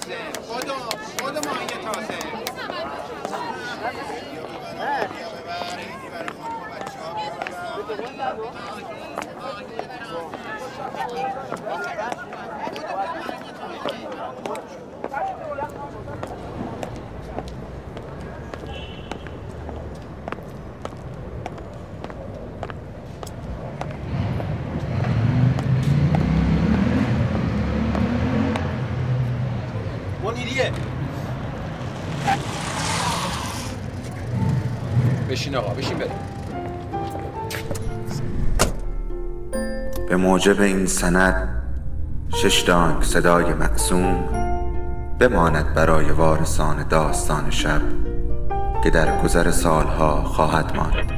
تازه. خودو خودو ماهی تازه. منیریه بشین آقا بشین بریم. به موجب این سند شش دانگ صدای مقسوم بماند برای وارثان داستان شب که در گذر سالها خواهد ماند.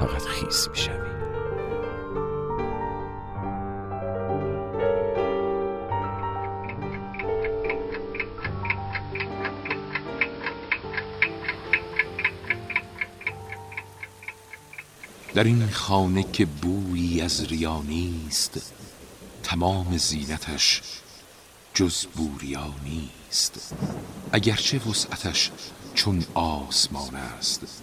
فقط خیس می شوی. در این خانه که بویی از ریا نیست تمام زینتش جز بوریا نیست اگرچه وسعتش چون آسمان است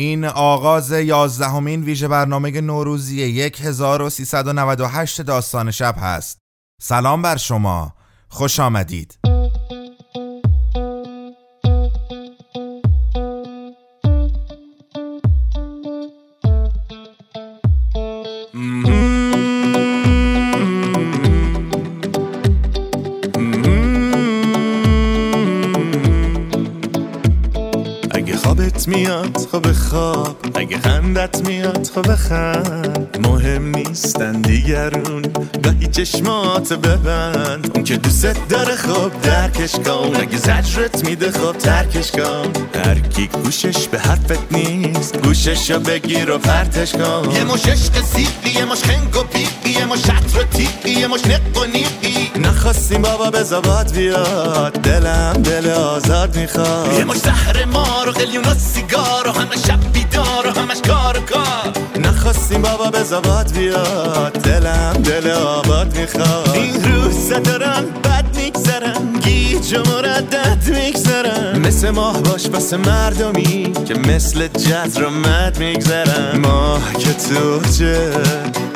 این آغاز یازدهمین ویژه برنامه نوروزی 1398 داستان شب هست. سلام بر شما. خوش آمدید. میاد خب خند مهم نیستن دیگرون. گاهی چشمات ببند. اون که دوست داره خب درکش کن. اگه زجرت میده خب ترکش کن. هر کی گوشش به حرفت نیست. گوشش رو بگیر و پرتش کن. یه مش عشق سیقی یه مش خنگ و پیقی یه مش عطر و تیقی یه مش نق و نیقی نخواستیم بابا به زباد بیاد. دلم دل آزاد می‌خواد. یه مش زهر مار و قلیون و سیگار و همه شب به زباد بیاد دلم دل آباد می‌خواد. این روزا دارن بد میگذرن گیج و مردد میگذرن مثل ماه باش واسه مردمی که مثل جزر و مد میگذرن. ماه که تو چه؟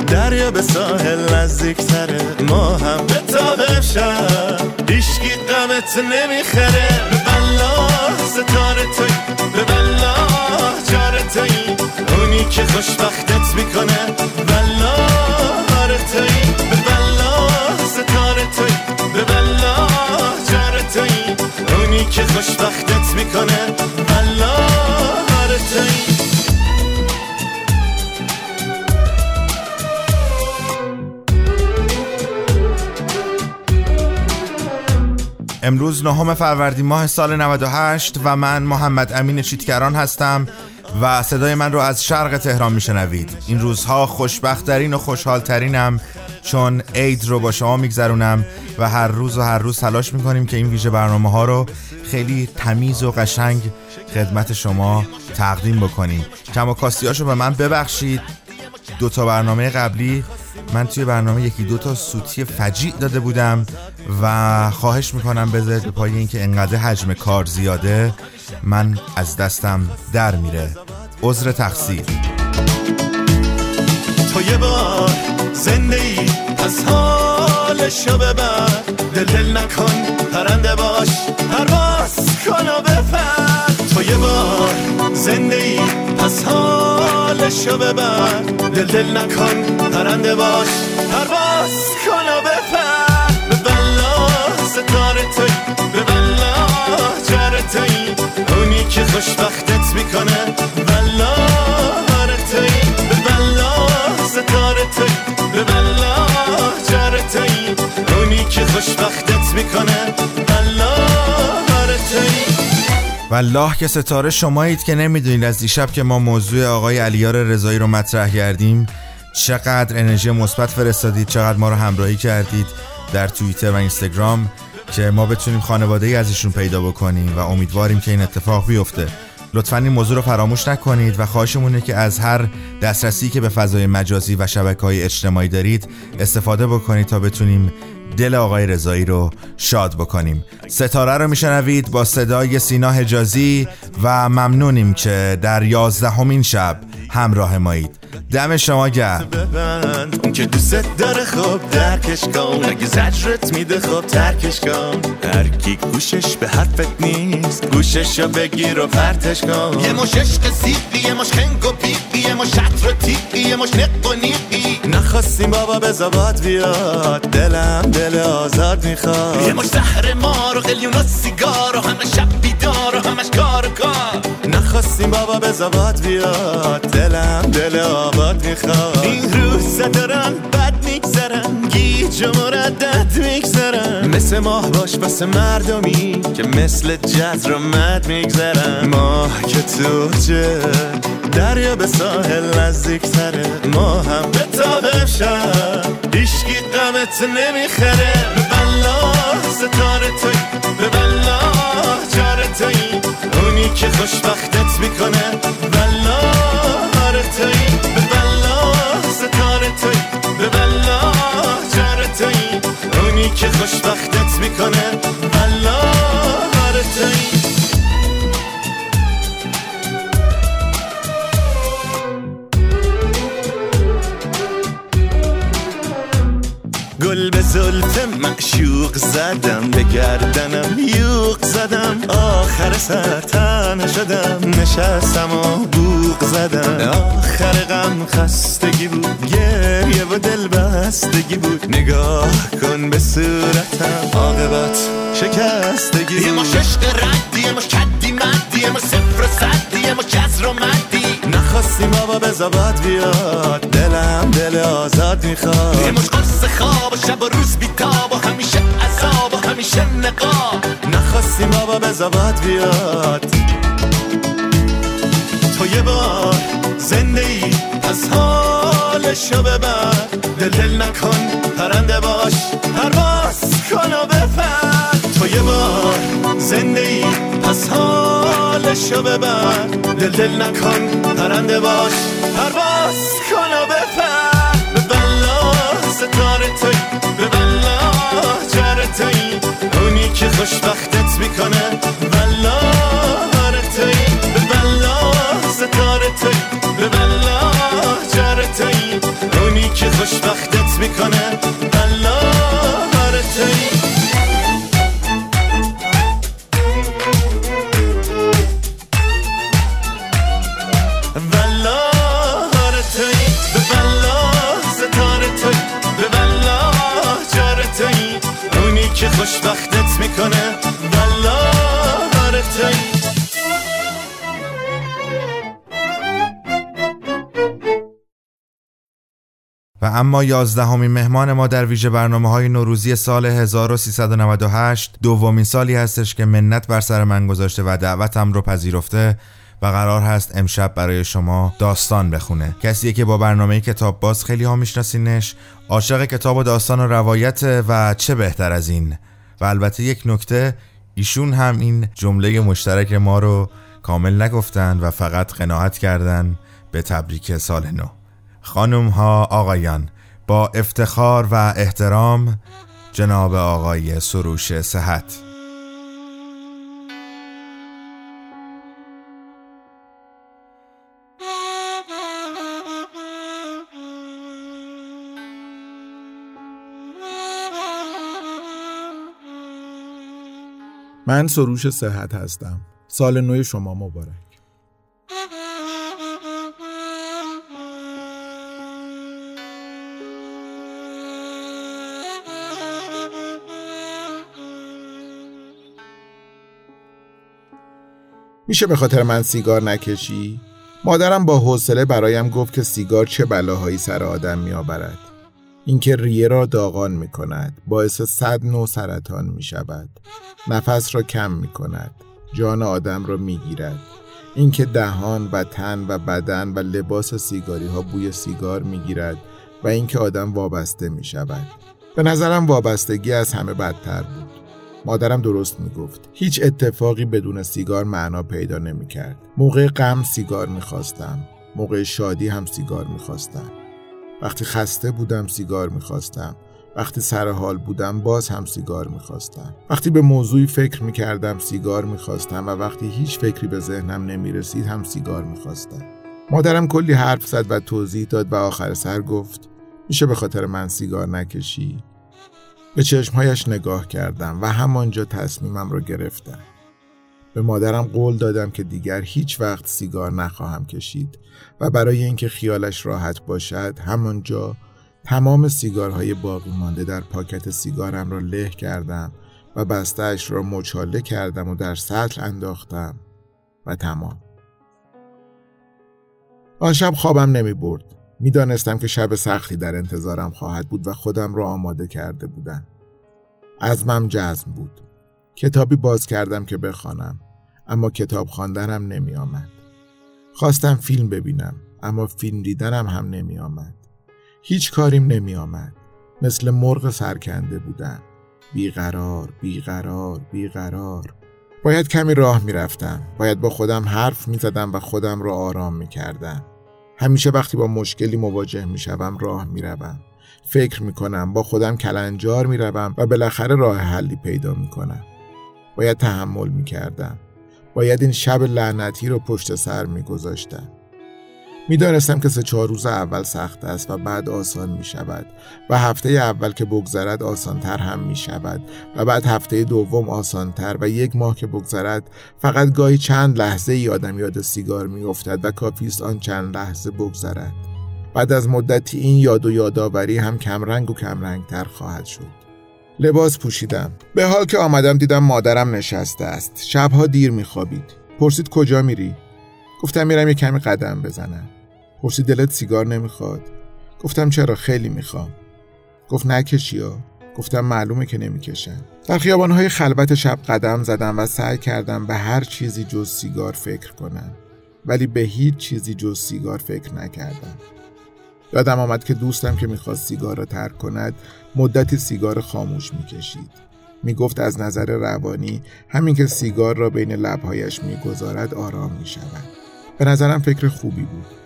دریا به ساحل نزدیک تره ما هم به تاب شب هیشگی قمت نمی‌خره. به بلا ستاره توی به بلا اونی که خوشبختت می‌کنه بلا آره توی به بلا ستاره توی به بلا جاره توی. اونی که خوشبختت می‌کنه بلا آره توی امروز نهم فروردین ماه سال 98 و من محمد امین چیتکران هستم. و صدای من رو از شرق تهران میشنوید. این روزها خوشبختترین و خوشحالترینم چون عید رو با شما میگذرونم و هر روز و هر روز تلاش می‌کنیم که این ویژه برنامه ها رو خیلی تمیز و قشنگ خدمت شما تقدیم بکنیم. کم و کاستیاشو به من ببخشید. دو تا برنامه قبلی من توی برنامه یکی دو تا سوتی فجیع داده بودم و خواهش می‌کنم بذارید به پای اینکه انقدر حجم کار زیاده من از دستم در میره. عذر تقصیر. تو یه بار زنده ای پس حالشو ببر دل دل نکن پرنده باش پرواز کن و بپر تو یه بار زنده ای پس حالشو ببر دل دل نکن پرنده باش پرواز کن و بپر به بلا ستاره توی به بلا جره توی. اونی که خوشبختت می‌کنه. بلا توی به بلا ستاره توی به بلا توی. اونی که خوشبختت می‌کنه. بلا توی. والله که ستاره شمایید که نمی‌دونید از دیشب که ما موضوع آقای علیار رضایی رو مطرح کردیم. چقدر انرژی مثبت فرستادید چقدر ما رو همراهی کردید در توییتر و اینستاگرام که ما بتونیم خانواده ای از ایشون پیدا بکنیم و امیدواریم که این اتفاق بیفته. لطفا این موضوع رو فراموش نکنید و خواهشمونه که از هر دسترسی که به فضای مجازی و شبکه های اجتماعی دارید استفاده بکنید تا بتونیم دل آقای رضایی رو شاد بکنیم. ستاره رو میشنوید با صدای سینا حجازی و ممنونیم که در یازدهمین شب همراه مایید. دم شما گرم. اون که دوست داره خب درکش کن. اگه زجرت میده خب ترکش کن. هر کی گوشش به حرفت نیست گوشش رو بگیر و پرتش کن. یه مش عشق سیقی یه مش خنگ و بیقی یه مش شطر و تیقی یه مش نق و نیقی نخواستیم بابا به زباد بیاد دلم دل آزاد یه می‌خواد مش زهر مار و قلیون و سیگار و همه شب بیدار و همش کار و کار بابا به زباد بیاد. دلم دل آباد می‌خواد. این روزا دارن بد میگذرن گیج و مردد میگذرن. مثل ماه باش واسه مردمی که مثل جز رو مد میگذرن. ماه که تو جه دریا به ساحل نزدیک تره ما هم به تابه شد ایشگی قمت نمی‌خره. به بلا ستاره توی به بلا جاره توی. اونی که خوشبختت می‌کنه بلا هاره توی. به بلا ستاره توی. که خوشبختت می‌کنه. بلا هاره گل به زلف معشوق زدم به گردنم یوق زدم. آخر سر تنها شدم نشستم و بوق زدم. آخر غم خستگی بود گریه و دل بستگی بود. نگاه کن به صورتم عاقبت شکستگی یه مش عشق ردی یه مش کدی مدی یه مش به زباد بیاد. دلم دل آزاد یه می‌خواد مش قرص خواب و شب و روز بیتاب و همیشه عذاب و همیشه نقاب. نخواستیم بابا به زباد بیاد. تو یه بار زنده ای از حالشو ببر دل دل نکن پرنده باش پرواز کن و بپر. تو یه بار زنده ای از حالشو ببر. دل دل نکن پرنده باش. پرواز کن و بپر. به بلا ستاره توی به بلا جره توی. اونی که خوشبختت می‌کنه بلا هاره توی. به بلا ستاره توی به بلا جره توی. اونی که خوشبختت می‌کنه خوشبختت می‌کنه. بلا توی و اما یازدهمین مهمان ما در ویژه برنامه های نوروزی سال 1398 دومین سالی هستش که منت بر سر من گذاشته و دعوتم رو پذیرفته و قرار هست امشب برای شما داستان بخونه. کسیه که با برنامه کتاب باز خیلی ها میشناسینش عاشق کتاب و داستان و روایت و چه بهتر از این؟ و البته یک نکته ایشون هم این جمله مشترک ما رو کامل نگفتن و فقط قناعت کردن به تبریک سال نو. خانم ها آقایان با افتخار و احترام جناب آقای سروش صحت. من سروش صحت هستم سال نو شما مبارک میشه به خاطر من سیگار نکشی؟ مادرم با حوصله برایم گفت که سیگار چه بلاهایی سر آدم میآورد. اینکه ریه را داغان می کند باعث صد نوع سرطان می شود نفس را کم می کند جان آدم را می گیرد اینکه دهان و تن و بدن و لباس سیگاری ها بوی سیگار می گیرد و اینکه آدم وابسته می شود به نظرم وابستگی از همه بدتر بود. مادرم درست می گفت هیچ اتفاقی بدون سیگار معنا پیدا نمی کرد موقع غم سیگار می خواستم موقع شادی هم سیگار می خواستم وقتی خسته بودم سیگار می‌خواستم. وقتی سر حال بودم باز هم سیگار می‌خواستم. وقتی به موضوعی فکر می‌کردم سیگار می‌خواستم و وقتی هیچ فکری به ذهنم نمی‌رسید هم سیگار می‌خواستم. مادرم کلی حرف زد و توضیح داد و آخر سر گفت میشه به خاطر من سیگار نکشی؟ به چشمهایش نگاه کردم و همانجا تصمیمم را گرفتم. به مادرم قول دادم که دیگر هیچ وقت سیگار نخواهم کشید و برای اینکه خیالش راحت باشد همانجا تمام سیگارهای باقی مانده در پاکت سیگارم را له کردم و بستهش را مچاله کردم و در سطل انداختم. و تمام. آن شب خوابم نمی برد. می دانستم که شب سختی در انتظارم خواهد بود و خودم را آماده کرده بودم. ازمم جزم بود. کتابی باز کردم که بخوانم اما کتاب خواندنم نمی آمد. خواستم فیلم ببینم اما فیلم دیدنم هم نمی آمد. هیچ کاریم نمی آمد. مثل مرغ سرکنده بودن. بیقرار، بیقرار، بیقرار. باید کمی راه می رفتم. باید با خودم حرف می زدم و خودم را آرام می کردم. همیشه وقتی با مشکلی مواجه می شوم راه می روم. فکر می کنم با خودم کلنجار می روم و بالاخره راه حلی پیدا می کنم. باید تحمل می کردم. باید این شب لعنتی رو پشت سر می گذاشتم. می دانستم که سه چهار روز اول سخت است و بعد آسان می شود و هفته اول که بگذرد آسانتر هم می شود و بعد هفته دوم آسانتر و یک ماه که بگذرد فقط گاهی چند لحظه ای آدم یاد سیگار می افتد و کافی است آن چند لحظه بگذرد. بعد از مدتی این یاد و یادآوری هم کمرنگ و کمرنگتر خواهد شد. لباس پوشیدم. به حال که آمدم دیدم مادرم نشسته است. شبها دیر میخوابید. پرسید کجا میری؟ گفتم میرم یه کمی قدم بزنم. پرسید دلت سیگار نمی‌خواد. گفتم چرا؟ خیلی می‌خوام. گفت نکشی ها گفتم معلومه که نمی‌کشم در خیابانهای خلوت شب قدم زدم و سعی کردم به هر چیزی جز سیگار فکر کنم. ولی به هیچ چیزی جز سیگار فکر نکردم. یادم آمد که دوستم که می‌خواست سیگار را ترک کند مدتی سیگار خاموش می‌کشید. می‌گفت از نظر روانی همین که سیگار را بین لبهایش می‌گذارد آرام می‌شود. به نظرم فکر خوبی بود.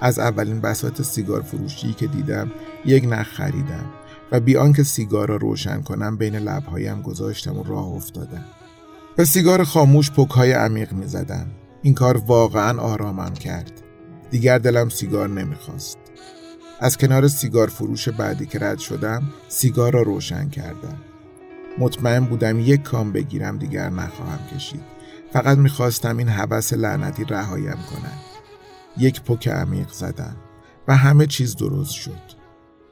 از اولین بساط سیگار فروشی که دیدم یک نخ خریدم و بی آنکه سیگار را روشن کنم بین لبهایم گذاشتم و راه افتادم. به سیگار خاموش پکهای عمیق می‌زدم. این کار واقعا آرامم کرد. دیگر دلم سیگار نمی‌خواست. از کنار سیگار فروش بعدی که رد شدم سیگار را روشن کردم. مطمئن بودم یک کام بگیرم دیگر نخواهم کشید. فقط می‌خواستم این حوث لعنتی رهایم کند. یک پک عمیق زدم و همه چیز درست شد.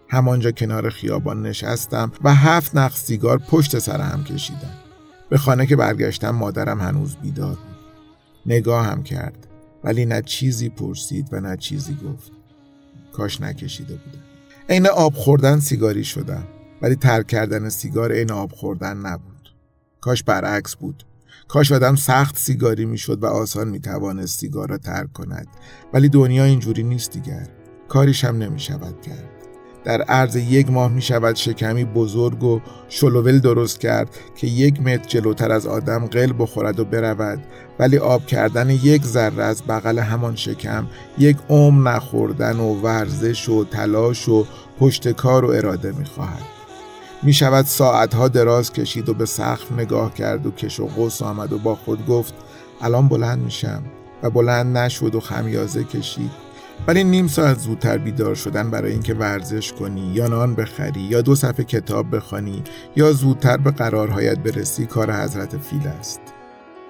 همانجا کنار خیابان نشستم و هفت نخ سیگار پشت سر هم کشیدم. به خانه که برگشتم مادرم هنوز بیدار بود. نگاه هم کرد ولی نه چیزی پرسید و نه چیزی گفت. کاش نکشیده بودم. عین آب خوردن سیگاری شدم ولی ترک کردن سیگار عین آب خوردن نبود. کاش برعکس بود. کاش آدم سخت سیگاری می‌شد و آسان می‌توانست سیگار را ترک کند. ولی دنیا اینجوری نیست دیگر. کاریش هم نمی شود کرد. در عرض یک ماه می شود شکمی بزرگ و شلوول درست کرد که یک متر جلوتر از آدم قل بخورد و برود. ولی آب کردن یک ذره از بغل همان شکم یک عمر نخوردن و ورزش و تلاش و پشت کار و اراده می خواهد. می شود ساعتها دراز کشید و به سقف نگاه کرد و کش و قوس آمد و با خود گفت الان بلند میشم. و بلند نشد و خمیازه کشید. ولی نیم ساعت زودتر بیدار شدن برای اینکه ورزش کنی یا نان بخری یا دو صفحه کتاب بخوانی یا زودتر به قرارهایت برسی کار حضرت فیل است.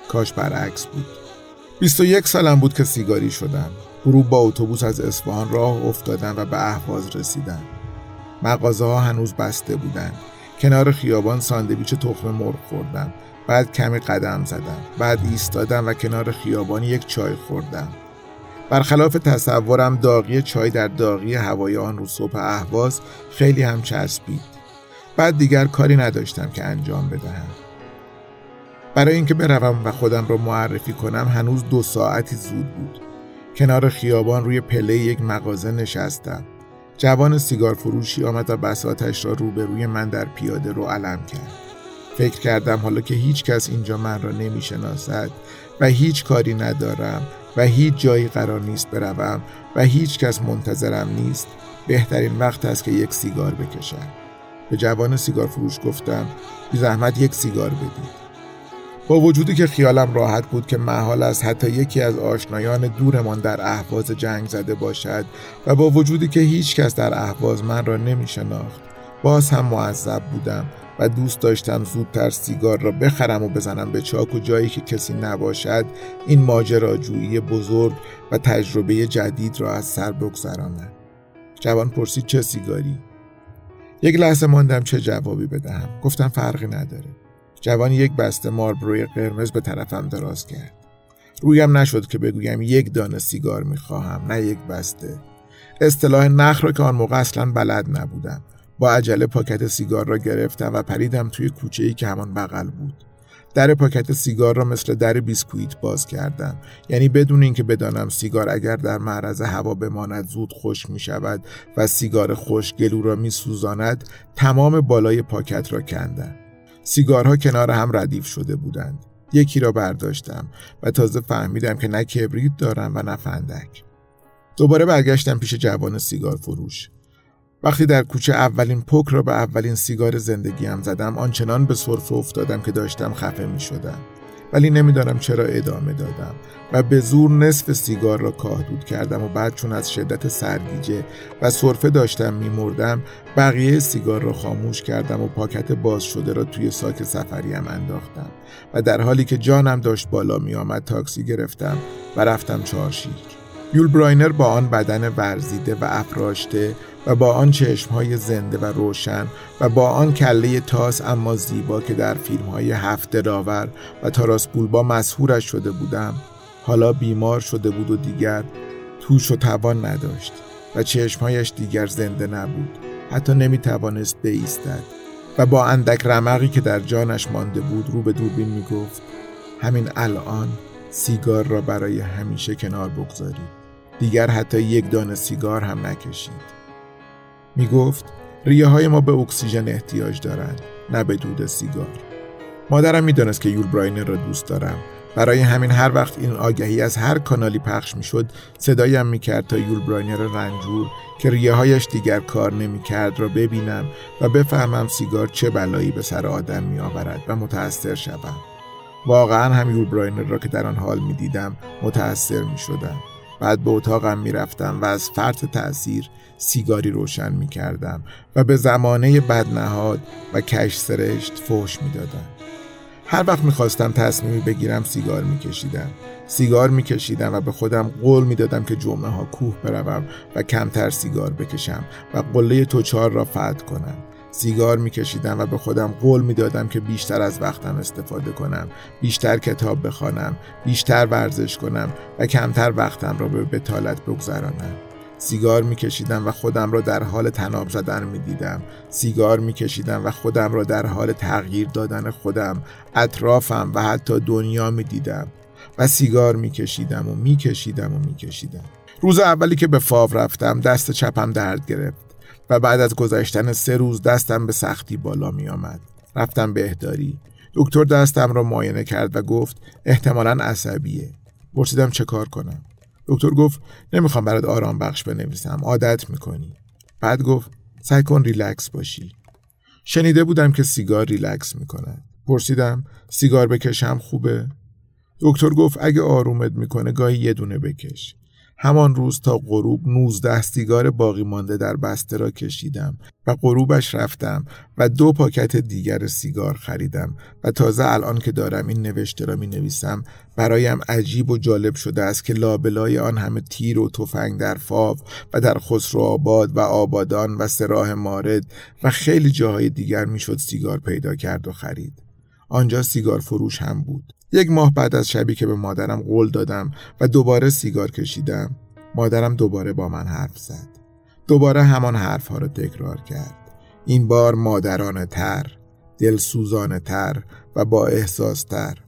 کاش برعکس بود. 21 سالم بود که سیگاری شدم. غروب با اتوبوس از اصفهان راه افتادم و به اهواز رسیدم. مغازه ها هنوز بسته بودند. کنار خیابان ساندویچ تخم مرغ خوردم. بعد کمی قدم زدم. بعد ایستادم و کنار خیابان یک چای خوردم. برخلاف تصورم داغی چای در داغی هوای آن روز صبح اهواز خیلی هم چسبید. بعد دیگر کاری نداشتم که انجام بدهم. برای اینکه بروم و خودم را معرفی کنم هنوز دو ساعتی زود بود. کنار خیابان روی پله یک مغازه نشستم. جوان سیگار فروشی آمد و بساتش را روبروی من در پیاده رو علم کرد. فکر کردم حالا که هیچ کس اینجا من را نمی شناسد و هیچ کاری ندارم و هیچ جایی قرار نیست بروم و هیچ کس منتظرم نیست. بهترین وقت است که یک سیگار بکشم. به جوان سیگار فروش گفتم بی زحمت یک سیگار بدید. با وجودی که خیالم راحت بود که محال است حتی یکی از آشنایان دورمان در اهواز جنگ زده باشد و با وجودی که هیچ کس در اهواز من را نمی شناخت باز هم معذب بودم و دوست داشتم زودتر سیگار را بخرم و بزنم به چاک و جایی که کسی نباشد این ماجراجویی بزرگ و تجربه جدید را از سر بگذرانم جوان پرسید چه سیگاری؟ یک لحظه ماندم چه جوابی بدهم. گفتم فرقی نداره. جوان یک بسته ماربروی قرمز به طرفم دراز کرد. رویم نشد که بگویم یک دانه سیگار می‌خواهم نه یک بسته. اصطلاح نخ را که آن موقع اصلا بلد نبودم. با عجله پاکت سیگار را گرفتم و پریدم توی کوچه ای که همان بغل بود. در پاکت سیگار را مثل در بیسکویت باز کردم. یعنی بدون اینکه بدانم سیگار اگر در معرض هوا بماند زود خشک می شود و سیگار خشک گلو را می سوزاند تمام بالای پاکت را کندم. سیگارها کنار هم ردیف شده بودند. یکی را برداشتم و تازه فهمیدم که نه کبریت دارم و نه فندک. دوباره برگشتم پیش جوان سیگار فروش. وقتی در کوچه اولین پک را به اولین سیگار زندگیم زدم آنچنان به سرفه افتادم که داشتم خفه می شدم ولی نمی‌دانم چرا ادامه دادم و به زور نصف سیگار را کاهدود کردم و بعد چون از شدت سرگیجه و صرفه داشتم میمردم بقیه سیگار را خاموش کردم و پاکت باز شده را توی ساک سفریم انداختم و در حالی که جانم داشت بالا می آمد تاکسی گرفتم و رفتم چهارشیر یول براینر با آن بدن ورزیده و افراشته و با آن چشمهای زنده و روشن و با آن کله تاس اما زیبا که در فیلم های هفت دراور و تاراس بولبا مسهورش شده بودم حالا بیمار شده بود و دیگر توش و توان نداشت و چشمهایش دیگر زنده نبود حتی نمی توانست بایستد و با اندک رمقی که در جانش مانده بود رو به دوربین می گفت همین الان سیگار را برای همیشه کنار بگذارید دیگر حتی یک دانه سیگار هم نکشید. می گفت ریه های ما به اکسیژن احتیاج دارند نه به دود سیگار. مادرم می‌دانست که یول براینر را دوست دارم. برای همین هر وقت این آگهی از هر کانالی پخش می‌شد صدایم می‌کرد تا یول براینر رنجور که ریه هایش دیگر کار نمی‌کرد را ببینم و بفهمم سیگار چه بلایی به سر آدم می آورد و متأثر شوم. واقعا هم یول براینر را که در آن حال می دیدم متأثر می شدم بعد به اتاقم می رفتم و از فرط تأثیر سیگاری روشن می کردم و به زمانه بدنهاد و کش سرشت فوش می دادم. هر وقت می خواستم تصمیمی بگیرم سیگار می کشیدم. سیگار می کشیدم و به خودم قول می دادم که جمعه ها کوه بروم و کمتر سیگار بکشم و قله توچار را فتح کنم. سیگار میکشیدم و به خودم قول می‌دادم که بیشتر از وقتم استفاده کنم بیشتر کتاب بخوانم بیشتر ورزش کنم و کمتر وقتم را به بتالت بگذرانم سیگار میکشیدم و خودم را در حال تناب زدن می‌دیدم سیگار میکشیدم و خودم را در حال تغییر دادن خودم اطرافم و حتی دنیا می‌دیدم و سیگار میکشیدم و میکشیدم و میکشیدم روز اولی که به فاو رفتم دست چپم درد گرفت و بعد از گذشتن سه روز دستم به سختی بالا می آمد. رفتم بهداری. دکتر دستم را معاینه کرد و گفت احتمالا عصبیه. پرسیدم چه کار کنم. دکتر گفت نمی‌خوام برات آرام بخش بنویسم عادت می‌کنی. بعد گفت سعی کن ریلکس باشی. شنیده بودم که سیگار ریلکس می‌کنه. پرسیدم سیگار بکشم خوبه؟ دکتر گفت اگه آرومت می‌کنه گاهی یه دونه بکش. همان روز تا غروب 19 سیگار باقی مانده در بسته را کشیدم و غروبش رفتم و دو پاکت دیگر سیگار خریدم و تازه الان که دارم این نوشته را می نویسم برایم عجیب و جالب شده است که لابلای آن همه تیر و تفنگ در فاو و در خسرو آباد و آبادان و سراح مارد و خیلی جاهای دیگر می‌شد سیگار پیدا کرد و خرید. آنجا سیگار فروش هم بود. یک ماه بعد از شبی که به مادرم قول دادم و دوباره سیگار کشیدم مادرم دوباره با من حرف زد. دوباره همان حرف ها را تکرار کرد. این بار مادرانه تر دلسوزانه تر و با احساس تر.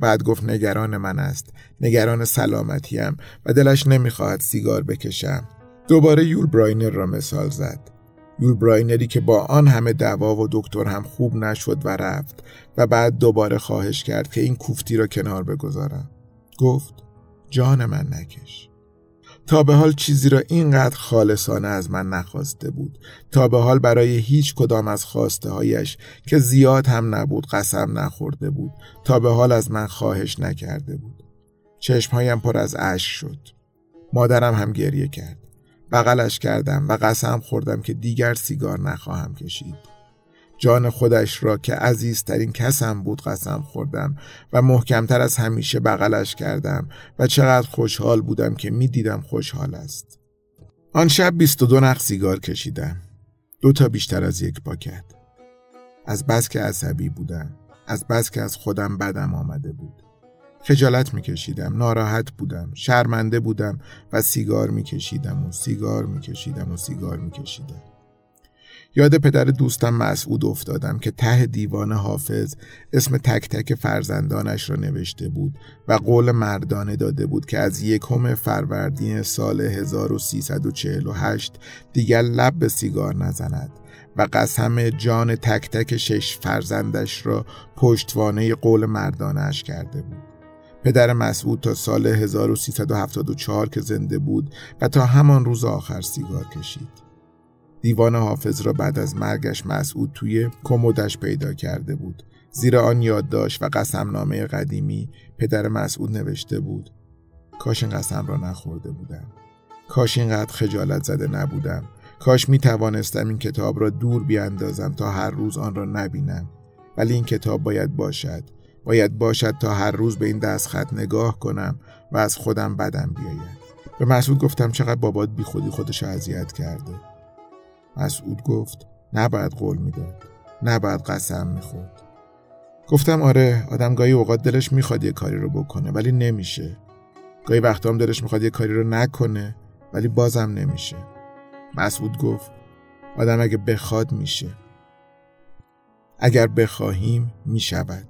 بعد گفت نگران من است نگران سلامتیم و دلش نمی‌خواهد سیگار بکشم. دوباره یول براینر را مثال زد. یول براینری که با آن همه دوا و دکتر هم خوب نشد و رفت و بعد دوباره خواهش کرد که این کوفتی را کنار بگذارم. گفت جان من نکش. تا به حال چیزی را اینقدر خالصانه از من نخواسته بود. تا به حال برای هیچ کدام از خواسته هایش که زیاد هم نبود قسم نخورده بود. تا به حال از من خواهش نکرده بود. چشمهایم پر از اشک شد. مادرم هم گریه کرد. بغلش کردم و قسم خوردم که دیگر سیگار نخواهم کشید. جان خودش را که عزیزترین کسم بود قسم خوردم و محکمتر از همیشه بغلش کردم و چقدر خوشحال بودم که می دیدم خوشحال است. آن شب 22 نخ سیگار کشیدم. دو تا بیشتر از یک پاکت. از بس که عصبی بودم. از بس که از خودم بدم آمده بود. خجالت میکشیدم ناراحت بودم شرمنده بودم و سیگار میکشیدم و سیگار میکشیدم و سیگار میکشیدم یاد پدر دوستم مسعود افتادم که ته دیوان حافظ اسم تک تک فرزندانش را نوشته بود و قول مردانه داده بود که از یکم فروردین سال 1348 دیگر لب به سیگار نزند و قسم جان تک تک شش فرزندش را پشتوانه قول مردانش کرده بود. پدر مسعود تا سال 1374 که زنده بود و تا همان روز آخر سیگار کشید. دیوان حافظ را بعد از مرگش مسعود توی کمدش پیدا کرده بود. زیر آن یادداشت و قسمنامه قدیمی پدر مسعود نوشته بود. کاش این قسم را نخورده بودم. کاش اینقدر خجالت زده نبودم. کاش می توانستم این کتاب را دور بیاندازم تا هر روز آن را نبینم. ولی این کتاب باید باشد باید باشد تا هر روز به این دستخط نگاه کنم و از خودم بدم بیاید به مسعود گفتم چقدر بابات بی خودی خودش اذیت کرده مسعود گفت نباید قول می‌داد نباید قسم می‌خورد. گفتم آره آدم گاهی اوقات دلش می‌خواد یه کاری رو بکنه ولی نمیشه. گاهی وقتا هم دلش می‌خواد یه کاری رو نکنه ولی بازم نمیشه. مسعود گفت آدم اگه بخواد میشه. اگر بخواهیم می‌شود.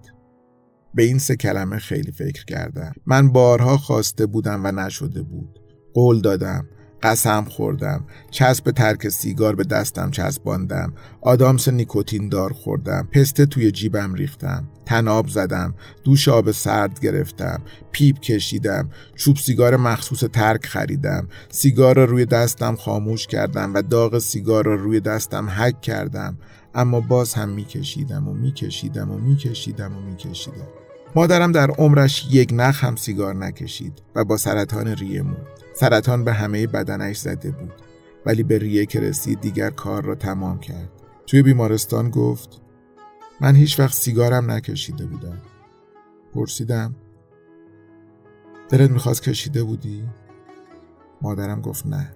به این سه کلمه خیلی فکر کردم. من بارها خواسته بودم و نشده بود. قول دادم. قسم خوردم. چسب ترک سیگار به دستم چسباندم. آدامس نیکوتین دار خوردم. پسته توی جیبم ریختم. تناب زدم. دوش آب سرد گرفتم. پیپ کشیدم. چوب سیگار مخصوص ترک خریدم. سیگار را روی دستم خاموش کردم و داغ سیگار را روی دستم حک کردم. اما باز هم میکشیدم و میکشیدم و میکشیدم و میکشیدم. مادرم در عمرش یک نخ هم سیگار نکشید و با سرطان ریه مرد. سرطان به همه بدنش زده بود ولی به ریه که رسید دیگر کار را تمام کرد. توی بیمارستان گفت من هیچ وقت سیگارم نکشیده بودم. پرسیدم دلت می‌خواست کشیده بودی؟ مادرم گفت نه.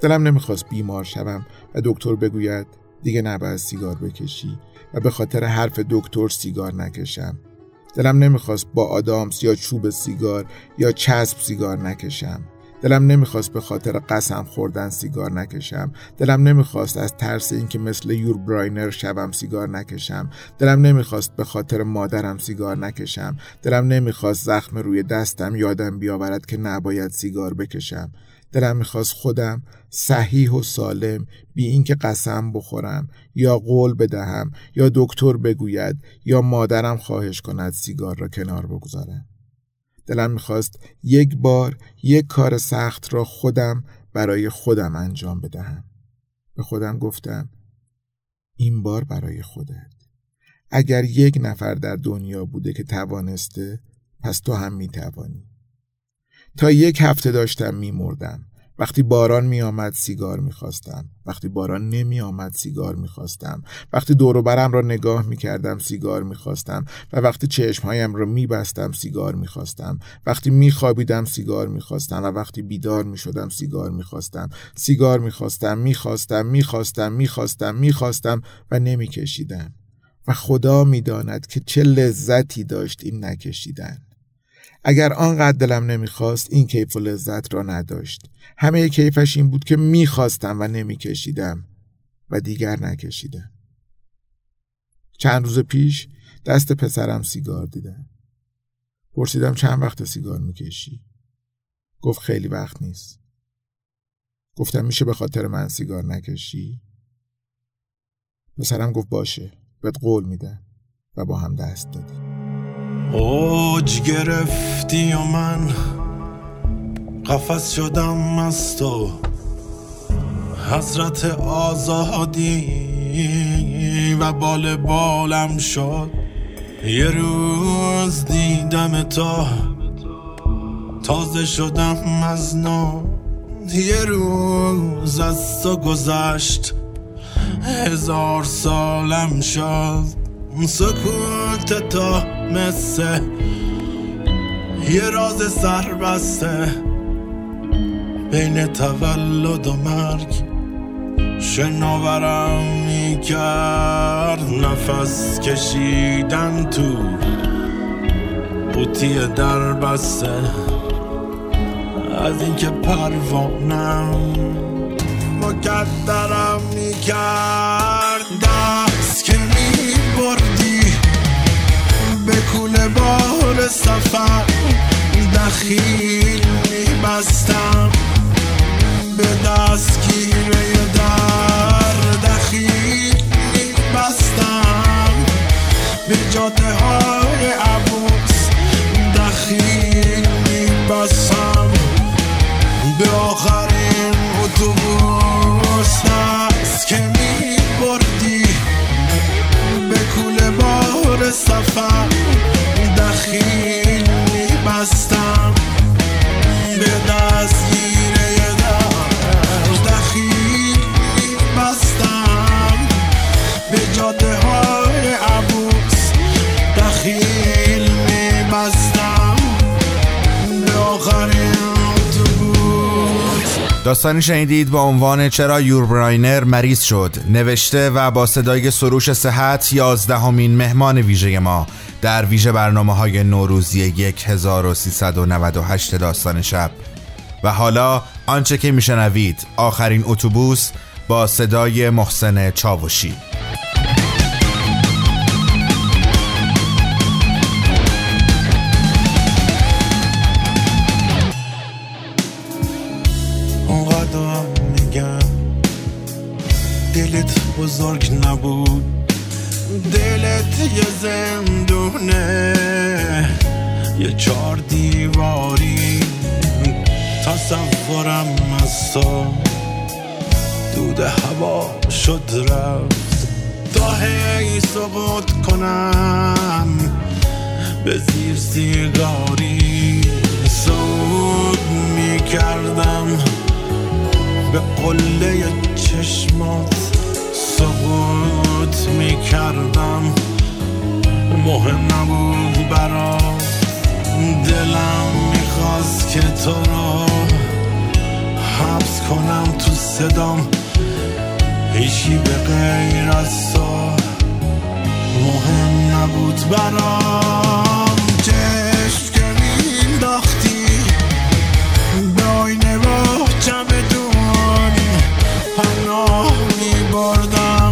دلم نمی‌خواست بیمار شوم و دکتر بگوید دیگه نباید سیگار بکشی و به خاطر حرف دکتر سیگار نکشم دلم نمی‌خواست با آدامس یا چوب سیگار یا چسب سیگار نکشم. دلم نمی‌خواست به خاطر قسم خوردن سیگار نکشم. دلم نمی‌خواست از ترس اینکه مثل یور براینر شوم سیگار نکشم. دلم نمی‌خواست به خاطر مادرم سیگار نکشم. دلم نمی‌خواست زخم روی دستم یادم بیاورد که نباید سیگار بکشم. دلم می‌خواست خودم صحیح و سالم بی اینکه قسم بخورم یا قول بدهم یا دکتر بگوید یا مادرم خواهش کند سیگار را کنار بگذارم. دلم می‌خواست یک بار یک کار سخت را خودم برای خودم انجام بدهم. به خودم گفتم این بار برای خودت. اگر یک نفر در دنیا بوده که توانسته پس تو هم می‌توانی. تا یک هفته داشتم میمردم وقتی باران می آمد سیگار می خواستم. وقتی باران نمی آمد سیگار می خواستم. وقتی دور برم را نگاه می کردم سیگار می خواستم و وقتی چشمهایم را می بستم سیگار می خواستم. وقتی می خوابیدم سیگار می خواستم و وقتی بیدار می شدم سیگار می خواستم. سیگار می خواستم می خواستم می خواستم می خواستم می خواستم و نمی کشیدم. و خدا می داند که چه لذتی داشت این نکشیدن. اگر آنقدر دلم نمی‌خواست این کیف و لذت را نداشت. همه کیفش این بود که می‌خواستم و نمیکشیدم و دیگر نکشیدم. چند روز پیش دست پسرم سیگار دیدم. پرسیدم چند وقت سیگار می‌کشی؟ گفت خیلی وقت نیست. گفتم میشه به خاطر من سیگار نکشی؟ پسرم گفت باشه بهت قول میدم و با هم دست دادیم. اوج گرفتی و من قفص شدم از تو. حضرت آزادی و بال بالم شد. یه روز دیدم تو. تازه شدم از نو. یه روز از تو گذشت. هزار سالم شد. سکوت تو. مثل یه راز سر بسته بین تولد و مرگ شناورم می‌کرد نفس کشیدن تو قوطی در بسته از اینکه پروانم مکدرم می‌کرد. کوله بار سفر دخیل میبستم به دستگیره در داستانی شنیدید با عنوان چرا یوربراینر مریض شد. نوشته و با صدای سروش صحت یازدهمین مهمان ویژه ما. در ویژه برنامه های نوروزی 1398 داستان شب. و حالا آنچه که میشنوید آخرین اتوبوس با صدای محسن چاوشی. بزرگ نبود. دلت یه زندونه. یه چار دیواری. تصورم از تو. دود هوا شد رفت. تا هی ثبوت کنم. به زیر سیگاری. سود می‌کردم. به قله چشمات. سقوط می‌کردم. مهم نبود برا. دلم می‌خواست که تو رو حبس کنم تو صدام. هیچی به غیر از تو مهم نبود برام. چشم که مینداختی به آینه با پناه میبردم به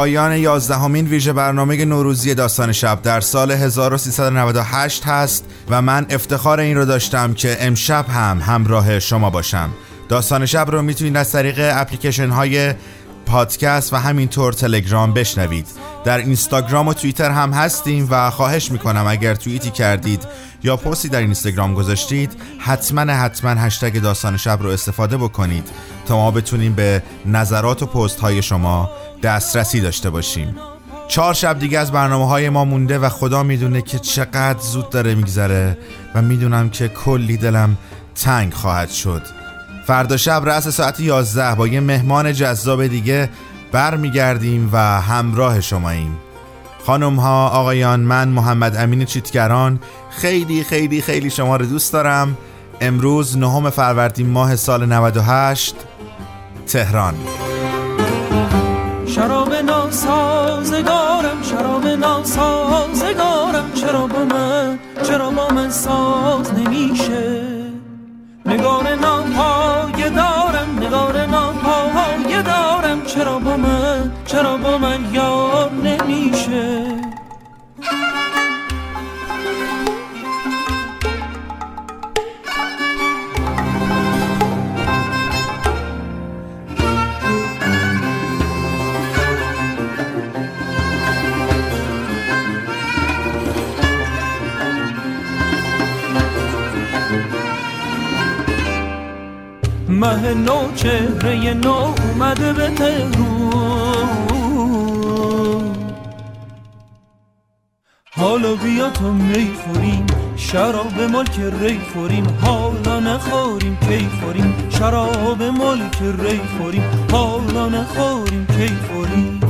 پایان یازدهمین ویژه برنامه نوروزی داستان شب در سال 1398 هست و من افتخار این رو داشتم که امشب هم همراه شما باشم. داستان شب رو می‌تونید از طریق اپلیکیشن های پادکست و همینطور تلگرام بشنوید. در اینستاگرام و توییتر هم هستیم و خواهش می‌کنم اگر توییتی کردید یا پستی در اینستاگرام گذاشتید حتما حتما هشتگ داستان شب رو استفاده بکنید تا ما بتونیم به نظرات و پست های شما دسترسی داشته باشیم. چهار شب دیگه از برنامه های ما مونده و خدا می‌دونه که چقدر زود داره میگذره و می‌دونم که کلی دلم تنگ خواهد شد. فردا شب رأس ساعت 11 با یه مهمان جذاب دیگه برمیگردیم و همراه شماییم. خانم ها آقایان من محمد امین چیتگران خیلی خیلی خیلی شما رو دوست دارم. امروز نهم فروردین ماه سال 98 تهران. شراب ناسازگارم شراب ناسازگارم. چرا با من چرا با من ساز نمیشه؟ نگار ناپایه دارم نگار ناپایه دارم چرا با من؟ چرا با من یار نمیشه؟ نو چهره نو اومده به تهرون حالا بیا تا می شراب ملک ری خوریم. حالا نخوریم کی خوریم؟ شراب ملک ری خوریم. حالا نخوریم کی خوریم؟